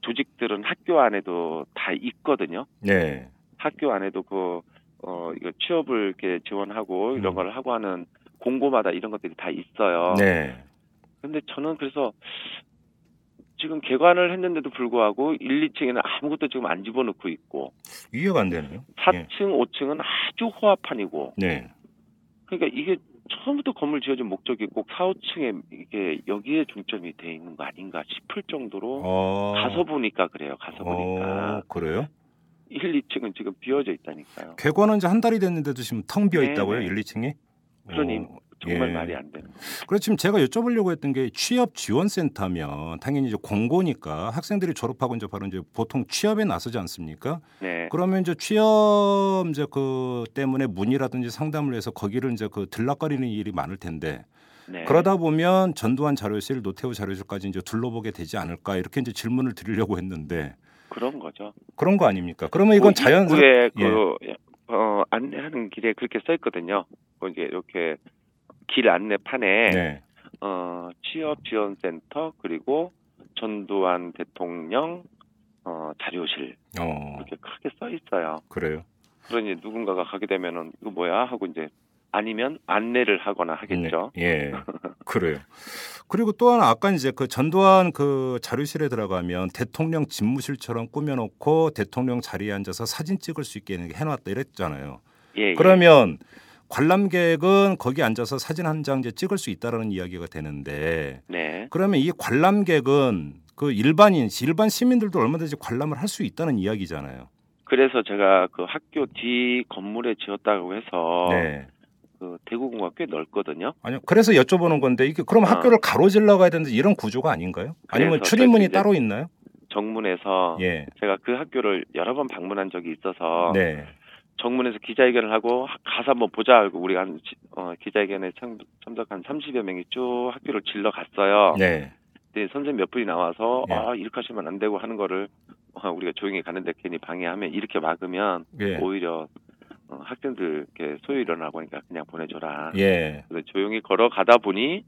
조직들은 학교 안에도 다 있거든요.
네.
학교 안에도 그 어, 이거 취업을 이렇게 지원하고 이런
음.
걸 하고 하는 공고마다 이런 것들이 다 있어요.
네.
근데 저는 그래서 지금 개관을 했는데도 불구하고 1, 2층에는 아무것도 지금 안 집어넣고 있고
이해가 안 되네요.
4층, 5층은 아주 호화판이고
네.
그러니까 이게 처음부터 건물 지어진 목적이 꼭 4, 5층에 이게 여기에 중점이 돼 있는 거 아닌가 싶을 정도로
어.
가서 보니까 그래요. 가서 보니까
어, 그래요?
1, 2층은 지금 비어져 있다니까요.
개관은 이제 한 달이 됐는데도 지금 텅 비어
네,
있다고요,
네.
1, 2층이?
그러니 정말
예.
말이 안 되는 거예요.
그래서 지금 제가 여쭤보려고 했던 게 취업 지원센터면 당연히 이제 공고니까 학생들이 졸업하고 이제 바로 이제 보통 취업에 나서지 않습니까?
네.
그러면 이제 취업 이제 그 때문에 문의라든지 상담을 해서 거기를 이제 그 들락거리는 일이 많을 텐데
네.
그러다 보면 전두환 자료실, 노태우 자료실까지 이제 둘러보게 되지 않을까 이렇게 이제 질문을 드리려고 했는데
그런 거죠.
그런 거 아닙니까? 그러면 이건
그
자연스럽
입구에
예.
그 어, 안내하는 길에 그렇게 써 있거든요. 뭐 이렇게 길 안내판에
네.
어, 취업 지원 센터 그리고 전두환 대통령 어, 자료실
어,
이렇게 크게 써 있어요.
그래요.
그러니 누군가가 가게 되면은 이거 뭐야 하고 이제 아니면 안내를 하거나 하겠죠.
네, 예, 그래요. 그리고 또 하나 아까 이제 그 전두환 그 자료실에 들어가면 대통령 집무실처럼 꾸며놓고 대통령 자리에 앉아서 사진 찍을 수 있게 해놨다 이랬잖아요.
예, 예.
그러면 관람객은 거기 앉아서 사진 한 장 이제 찍을 수 있다라는 이야기가 되는데
네.
그러면 이 관람객은 그 일반인 일반 시민들도 얼마든지 관람을 할 수 있다는 이야기잖아요.
그래서 제가 그 학교 뒤 건물에 지었다고 해서
네.
그 대구공가 꽤 넓거든요.
아니요. 그래서 여쭤보는 건데 이게 그럼
어.
학교를 가로질러 가야 되는데 이런 구조가 아닌가요? 아니면 출입문이 따로 있나요?
정문에서
예.
제가 그 학교를 여러 번 방문한 적이 있어서
네.
정문에서 기자회견을 하고 하- 가서 한번 보자 하고 우리가 한 지- 어, 기자회견에 참, 참석한 30여 명이 쭉 학교를 질러 갔어요.
네.
근데 선생님 몇 분이 나와서
예.
아 이렇게 하시면 안 되고 하는 거를 어, 우리가 조용히 가는데 괜히 방해하면 이렇게 막으면
예.
오히려 어, 학생들 이렇게 소요 일어나고 하니까 그냥 보내줘라.
예.
그래서 조용히 걸어가다 보니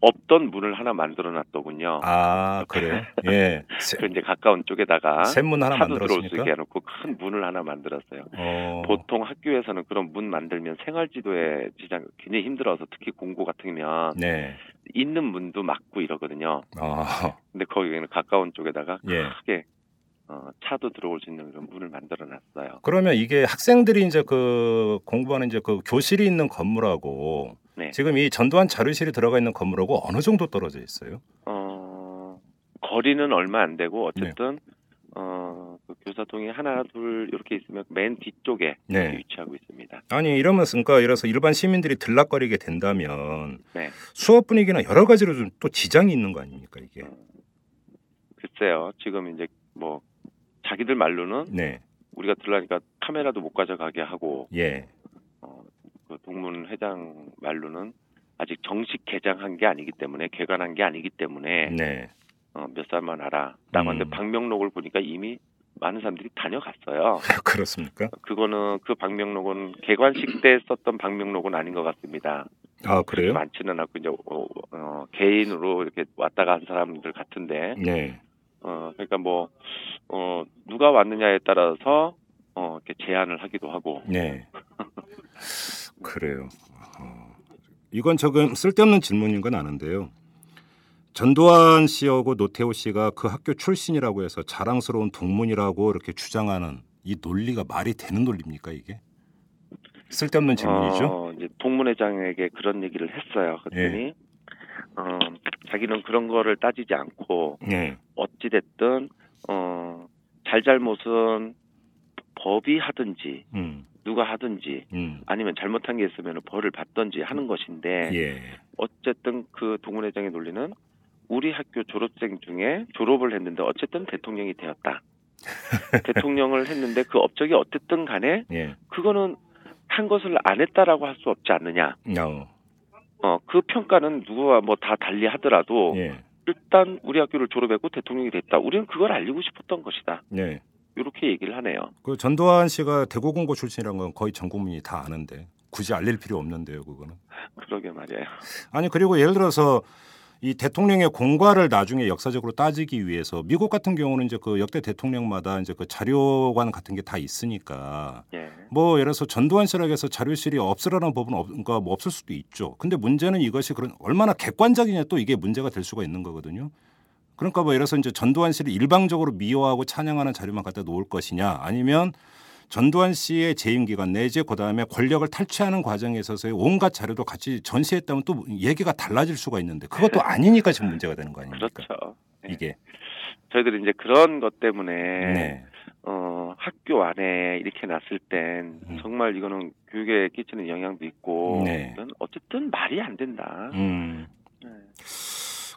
없던 문을 하나 만들어 놨더군요.
아 그래요? 예.
그 이제 가까운 쪽에다가
샘문 하나 만들었습니까?
있게 해놓고 큰 문을 하나 만들었어요.
어.
보통 학교에서는 그런 문 만들면 생활지도에 지장 굉장히 힘들어서 특히 공고 같으면
네.
있는 문도 막고 이러거든요.
아
근데 거기는 가까운 쪽에다가
예.
크게 어, 차도 들어올 수 있는 그런 문을 만들어 놨어요.
그러면 이게 학생들이 이제 그 공부하는 이제 그 교실이 있는 건물하고
네.
지금 이 전두환 자료실이 들어가 있는 건물하고 어느 정도 떨어져 있어요?
어, 거리는 얼마 안 되고
네.
어쨌든 어, 그 교사동이 하나 둘 이렇게 있으면 맨 뒤쪽에
네.
위치하고 있습니다.
아니 이러면 그러니까 이래서 일반 시민들이 들락거리게 된다면
네.
수업 분위기나 여러 가지로 좀 또 지장이 있는 거 아닙니까 이게?
글쎄요. 지금 이제 뭐 자기들 말로는
네.
우리가 들라니까 카메라도 못 가져가게 하고
예.
어, 그 동문 회장 말로는 아직 정식 개장한 게 아니기 때문에 개관한 게 아니기 때문에
네.
어, 몇 살만 알아라고
음.
하는데 방명록을 보니까 이미 많은 사람들이 다녀갔어요.
그렇습니까?
그거는 그 방명록은 개관식 때 썼던 방명록은 아닌 것 같습니다.
아 그래요?
많지는 않고 이제 어, 어, 개인으로 이렇게 왔다가 한 사람들 같은데
네.
어 그러니까 뭐 어, 누가 왔느냐에 따라서 어, 이렇게 제안을 하기도 하고
네. 그래요. 어, 이건 조금 쓸데없는 질문인 건 아는데요. 전두환 씨하고 노태우 씨가 그 학교 출신이라고 해서 자랑스러운 동문이라고 이렇게 주장하는 이 논리가 말이 되는 논리입니까 이게? 쓸데없는 질문이죠.
어, 이제 동문회장에게 그런 얘기를 했어요. 그랬더니 어, 자기는 그런 거를 따지지 않고
네.
어찌 됐든 어, 잘잘못은 법이 하든지
음.
누가 하든지
음.
아니면 잘못한 게 있으면 벌을 받든지 하는 것인데
예.
어쨌든 그 동문회장의 논리는 우리 학교 졸업생 중에 졸업을 했는데 어쨌든 대통령이 되었다. 대통령을 했는데 그 업적이 어쨌든 간에
예.
그거는 한 것을 안 했다라고 할 수 없지 않느냐.
어.
어, 그 평가는 누구와 뭐 다 달리 하더라도
예.
일단 우리 학교를 졸업했고 대통령이 됐다. 우리는 그걸 알리고 싶었던 것이다.
네.
이렇게 얘기를 하네요.
그 전두환 씨가 대구공고 출신이라는 건 거의 전 국민이 다 아는데 굳이 알릴 필요 없는데요, 그거는.
그러게 말이에요.
아니 그리고 예를 들어서 이 대통령의 공과를 나중에 역사적으로 따지기 위해서 미국 같은 경우는 이제 그 역대 대통령마다 이제 그 자료관 같은 게 다 있으니까
예.
뭐 예를 들어서 전두환 해서 자료실이 없으라는 법은 없, 그러니까 뭐 없을 수도 있죠. 근데 문제는 이것이 그런 얼마나 객관적이냐 또 이게 문제가 될 수가 있는 거거든요. 그러니까 뭐 예를 들어서 이제 전두환 씨를 일방적으로 미워하고 찬양하는 자료만 갖다 놓을 것이냐 아니면 전두환 씨의 재임 기간 내지 그다음에 권력을 탈취하는 과정에 있어서의 온갖 자료도 같이 전시했다면 또 얘기가 달라질 수가 있는데 그것도 아니니까 지금 문제가 되는 거 아닙니까?
그렇죠. 네.
이게
저희들이 이제 그런 것 때문에
네.
어, 학교 안에 이렇게 놨을 땐
음.
정말 이거는 교육에 끼치는 영향도 있고
네.
어쨌든 말이 안 된다.
음.
네.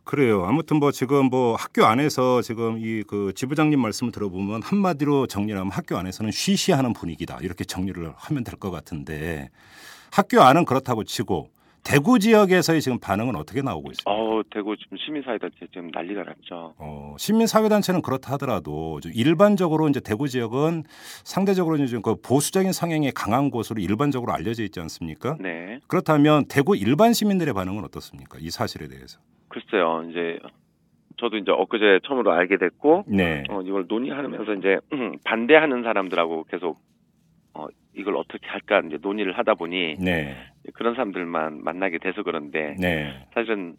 그래요. 아무튼 뭐 지금 뭐 학교 안에서 지금 이 그 지부장님 말씀을 들어보면 한마디로 정리하면 학교 안에서는 쉬쉬하는 분위기다 이렇게 정리를 하면 될 것 같은데 학교 안은 그렇다고 치고 대구 지역에서의 지금 반응은 어떻게 나오고 있습니까?
어우 대구 지금 시민사회단체 지금 난리가 났죠.
어, 시민사회단체는 그렇다 하더라도 좀 일반적으로 이제 대구 지역은 상대적으로 이제 그 보수적인 성향이 강한 곳으로 일반적으로 알려져 있지 않습니까?
네.
그렇다면 대구 일반 시민들의 반응은 어떻습니까? 이 사실에 대해서.
글쎄요. 이제 저도 이제 엊그제 처음으로 알게 됐고
네.
어, 이걸 논의하면서 이제 반대하는 사람들하고 계속 어, 이걸 어떻게 할까 이제 논의를 하다 보니
네.
그런 사람들만 만나게 돼서 그런데
네.
사실은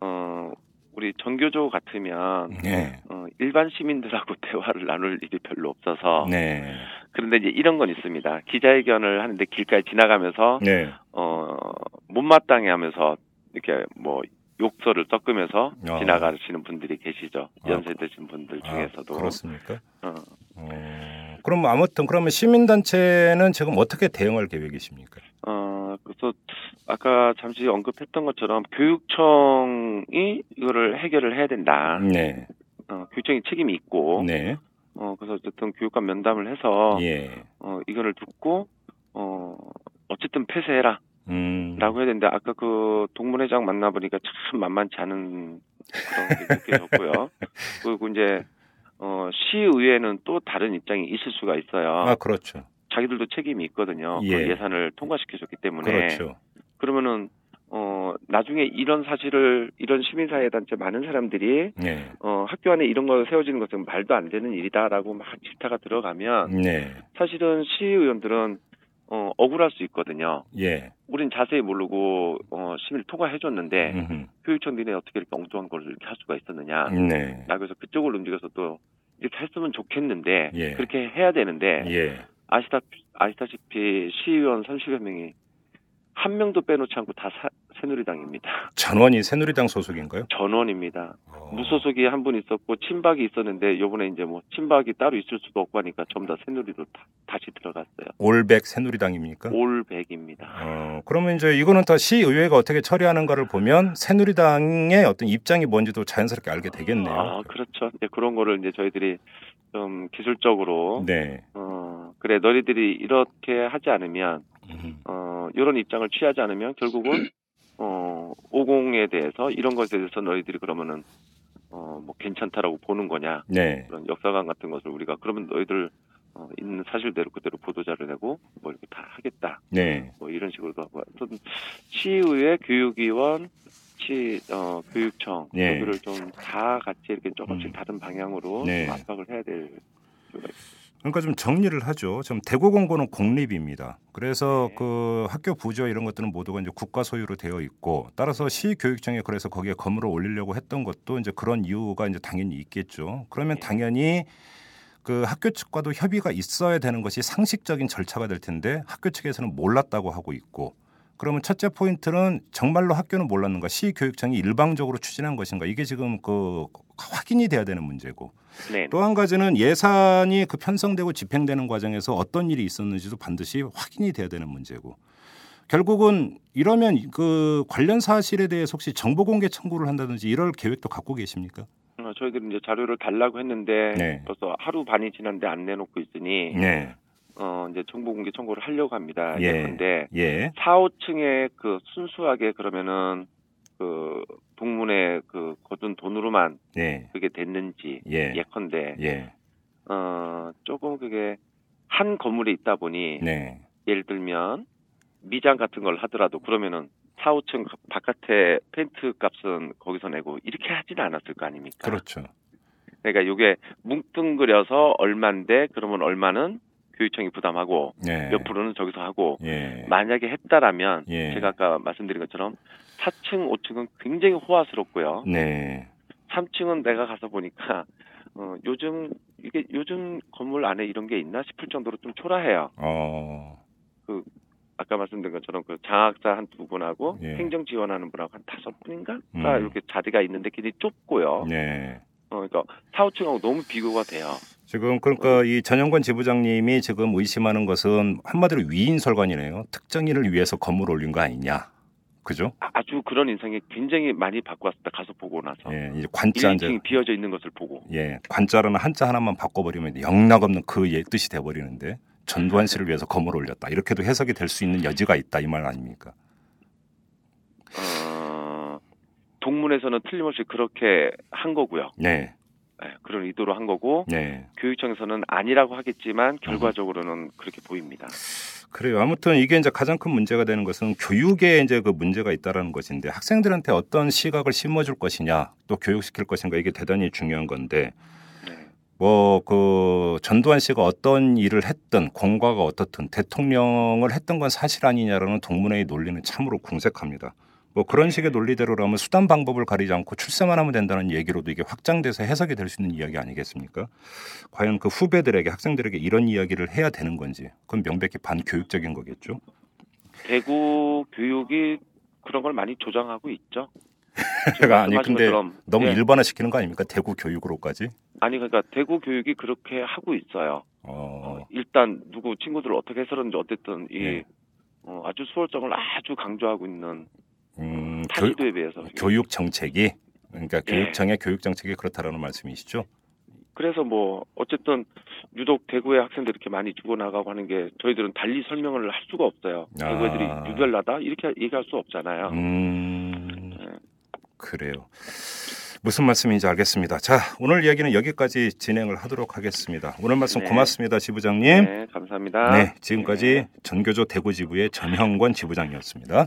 어 우리 전교조 같으면
네.
어, 일반 시민들하고 대화를 나눌 일이 별로 없어서
네.
그런데 이제 이런 건 있습니다. 기자회견을 하는데 길가에 지나가면서
네.
어 못마땅해 하면서 이렇게 뭐 욕설을 섞으면서
어.
지나가시는 분들이 계시죠.
아,
연세 드신 분들 중에서도.
아, 그렇습니까?
어.
어, 그럼 아무튼 그러면 시민단체는 지금 어떻게 대응할 계획이십니까?
어, 그래서 아까 잠시 언급했던 것처럼 교육청이 이거를 해결을 해야 된다.
네.
어, 교육청이 책임이 있고,
네.
어, 그래서 어쨌든 교육감 면담을 해서,
예.
어, 이거를 듣고, 어, 어쨌든 폐쇄해라.
음.
라고 해야 되는데, 아까 그 동문회장 만나보니까 참 만만치 않은 그런 게 느껴졌고요. 그리고 이제, 어, 시의회는 또 다른 입장이 있을 수가 있어요.
아, 그렇죠.
자기들도 책임이 있거든요.
예.
그 예산을 통과시켜줬기 때문에.
그렇죠.
그러면은 어 나중에 이런 사실을 이런 시민사회 단체 많은 사람들이
네.
어 학교 안에 이런 거 세워지는 것은 말도 안 되는 일이다라고 막 질타가 들어가면
네.
사실은 시의원들은 어 억울할 수 있거든요.
예.
우린 자세히 모르고 어 시민을 통과해줬는데
음흠.
교육청 니네 어떻게 이렇게 엉뚱한 걸 이렇게 할 수가 있었느냐.
네.
나 그래서 그쪽을 움직여서 또 이렇게 했으면 좋겠는데
예.
그렇게 해야 되는데
예.
아시다 아시다시피 시의원 30여 명이 한 명도 빼놓지 않고 다 사- 새누리당입니다.
전원이 새누리당 소속인가요?
전원입니다.
어.
무소속이 한 분 있었고 친박이 있었는데 요번에 이제 뭐 친박이 따로 있을 수도 없고 하니까 전부 다 새누리로 다, 다시 들어갔어요.
올백 새누리당입니까?
올백입니다.
어, 그러면 이제 이거는 다 시의회가 어떻게 처리하는가를 보면 새누리당의 어떤 입장이 뭔지도 자연스럽게 알게 되겠네요.
아 그렇죠. 이제 그런 거를 이제 저희들이 좀 기술적으로
네.
어 그래 너희들이 이렇게 하지 않으면
음.
어 이런 입장을 취하지 않으면 결국은 어 50에 대해서 이런 것에 대해서 너희들이 그러면은 어 뭐 괜찮다라고 보는 거냐
네.
그런 역사관 같은 것을 우리가 그러면 너희들 어, 있는 사실대로 그대로 보도자를 내고 뭐 이렇게 다 하겠다
네.
뭐 이런 식으로도 하고 하여튼 시의회 교육위원 시 어, 교육청
예.
여기를 좀 다 같이 이렇게 조금씩
음.
다른 방향으로
네.
좀 압박을 해야 될 필요가 있습니다.
그러니까 좀 정리를 하죠. 좀 대구 공고는 공립입니다. 그래서
네.
그 학교 부조 이런 것들은 모두가 이제 국가 소유로 되어 있고 따라서 시교육청에 그래서 거기에 건물을 올리려고 했던 것도 이제 그런 이유가 이제 당연히 있겠죠. 그러면
네.
당연히 그 학교 측과도 협의가 있어야 되는 것이 상식적인 절차가 될 텐데 학교 측에서는 몰랐다고 하고 있고 그러면 첫째 포인트는 정말로 학교는 몰랐는가 시교육청이 일방적으로 추진한 것인가 이게 지금 그 확인이 돼야 되는 문제고
네.
또한 가지는 예산이 그 편성되고 집행되는 과정에서 어떤 일이 있었는지도 반드시 확인이 돼야 되는 문제고 결국은 이러면 그 관련 사실에 대해서 혹시 정보 공개 청구를 한다든지 이럴 계획도 갖고 계십니까?
어, 저희들이 이제 자료를 달라고 했는데
네.
벌써 하루 반이 지났는데 안 내놓고 있으니
네.
어 이제 정보 공개 청구를 하려고 합니다.
예.
예컨대
예.
4, 5층에 그 순수하게 그러면은 그 동문회 그 거둔 돈으로만
예.
그게 됐는지
예.
예컨대
예.
어 조금 그게 한 건물에 있다 보니
네.
예를 들면 미장 같은 걸 하더라도 그러면은 4, 5층 바깥에 펜트 값은 거기서 내고 이렇게 하지는 않았을 거 아닙니까?
그렇죠.
그러니까 이게 뭉뚱그려서 얼마인데 그러면 얼마는 교육청이 부담하고
예.
몇 프로는 저기서 하고
예.
만약에 했다라면
예.
제가 아까 말씀드린 것처럼 4층, 5층은 굉장히 호화스럽고요.
네.
3층은 내가 가서 보니까 어, 요즘 이게 요즘 건물 안에 이런 게 있나 싶을 정도로 좀 초라해요.
어.
아까 말씀드린 것처럼 그 장학사 한두 분하고
예.
행정 지원하는 분하고 한 다섯 분인가?
음.
가 이렇게 자리가 있는데 굉장히 좁고요.
네.
어, 그러니까 4, 5층하고 너무 비교가 돼요.
지금 그러니까 이 전영권 지부장님이 지금 의심하는 것은 한마디로 위인설관이네요. 특정 일을 위해서 건물 올린 거 아니냐. 그죠?
아- 아주 그런 인상이 굉장히 많이 바꿔왔습니다. 가서 보고 나서.
예, 이제 관자 이제
1층이 비어져 있는 것을 보고.
예, 관자라는 한자 하나만 바꿔버리면 영락없는 그 예, 뜻이 돼버리는데 전두환 씨를 위해서 건물 올렸다. 이렇게도 해석이 될 수 있는 여지가 있다 이 말 아닙니까?
어, 동문에서는 틀림없이 그렇게 한 거고요.
네,
예, 그런 의도로 한 거고
네.
교육청에서는 아니라고 하겠지만 결과적으로는 그렇게 보입니다.
그래요. 아무튼 이게 이제 가장 큰 문제가 되는 것은 교육에 이제 그 문제가 있다라는 것인데 학생들한테 어떤 시각을 심어줄 것이냐 또 교육시킬 것인가 이게 대단히 중요한 건데
네.
뭐그 전두환 씨가 어떤 일을 했든 공과가 어떻든 대통령을 했던 건 사실 아니냐라는 동문회의 논리는 참으로 궁색합니다. 뭐 그런 식의 논리대로라면 수단 방법을 가리지 않고 출세만 하면 된다는 얘기로도 이게 확장돼서 해석이 될 수 있는 이야기 아니겠습니까? 과연 그 후배들에게 학생들에게 이런 이야기를 해야 되는 건지 그건 명백히 반교육적인 거겠죠.
대구 교육이 그런 걸 많이 조장하고 있죠.
제가 아니 근데
것처럼,
너무
예.
일반화 시키는 거 아닙니까? 대구 교육으로까지.
아니 그러니까 대구 교육이 그렇게 하고 있어요.
어,
일단 누구 친구들 어떻게 해서든지 어쨌든 이
네.
어, 아주 수월성을 아주 강조하고 있는
음,
타
교,
시도에 비해서
교육 정책이 그러니까
예.
교육청의 교육 정책이 그렇다라는 말씀이시죠?
그래서 뭐 어쨌든 유독 대구의 학생들 이렇게 많이 죽어나가고 하는 게 저희들은 달리 설명을 할 수가 없어요.
아.
대구 애들이 유별나다 이렇게 얘기할 수 없잖아요.
음,
네.
그래요. 무슨 말씀인지 알겠습니다. 자, 오늘 이야기는 여기까지 진행을 하도록 하겠습니다. 오늘 말씀
네.
고맙습니다, 지부장님.
네, 감사합니다.
네, 지금까지
네.
전교조 대구지부의 전형권 지부장이었습니다.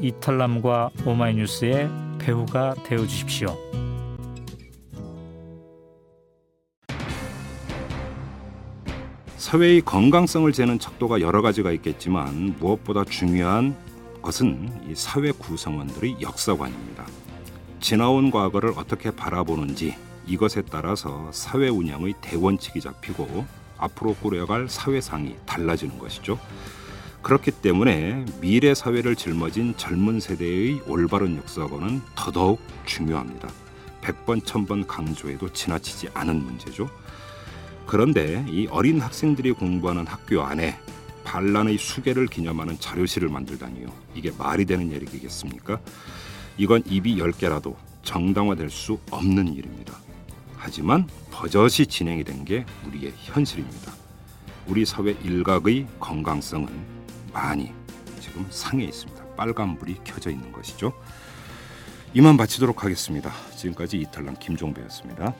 이털남과 오마이뉴스의 배우가 되어 주십시오.
사회의 건강성을 재는 척도가 여러 가지가 있겠지만 무엇보다 중요한 것은 이 사회 구성원들의 역사관입니다. 지나온 과거를 어떻게 바라보는지 이것에 따라서 사회 운영의 대원칙이 잡히고 앞으로 꾸려갈 사회상이 달라지는 것이죠. 그렇기 때문에 미래 사회를 짊어진 젊은 세대의 올바른 역사관은 더더욱 중요합니다. 100번, 1000번 강조해도 지나치지 않은 문제죠. 그런데 이 어린 학생들이 공부하는 학교 안에 반란의 수계를 기념하는 자료실을 만들다니요. 이게 말이 되는 얘기겠습니까? 이건 입이 열 개라도 정당화될 수 없는 일입니다. 하지만 버젓이 진행이 된 게 우리의 현실입니다. 우리 사회 일각의 건강성은 많이 지금 상해 있습니다. 빨간불이 켜져 있는 것이죠. 이만 마치도록 하겠습니다. 지금까지 이탈남 김종배였습니다.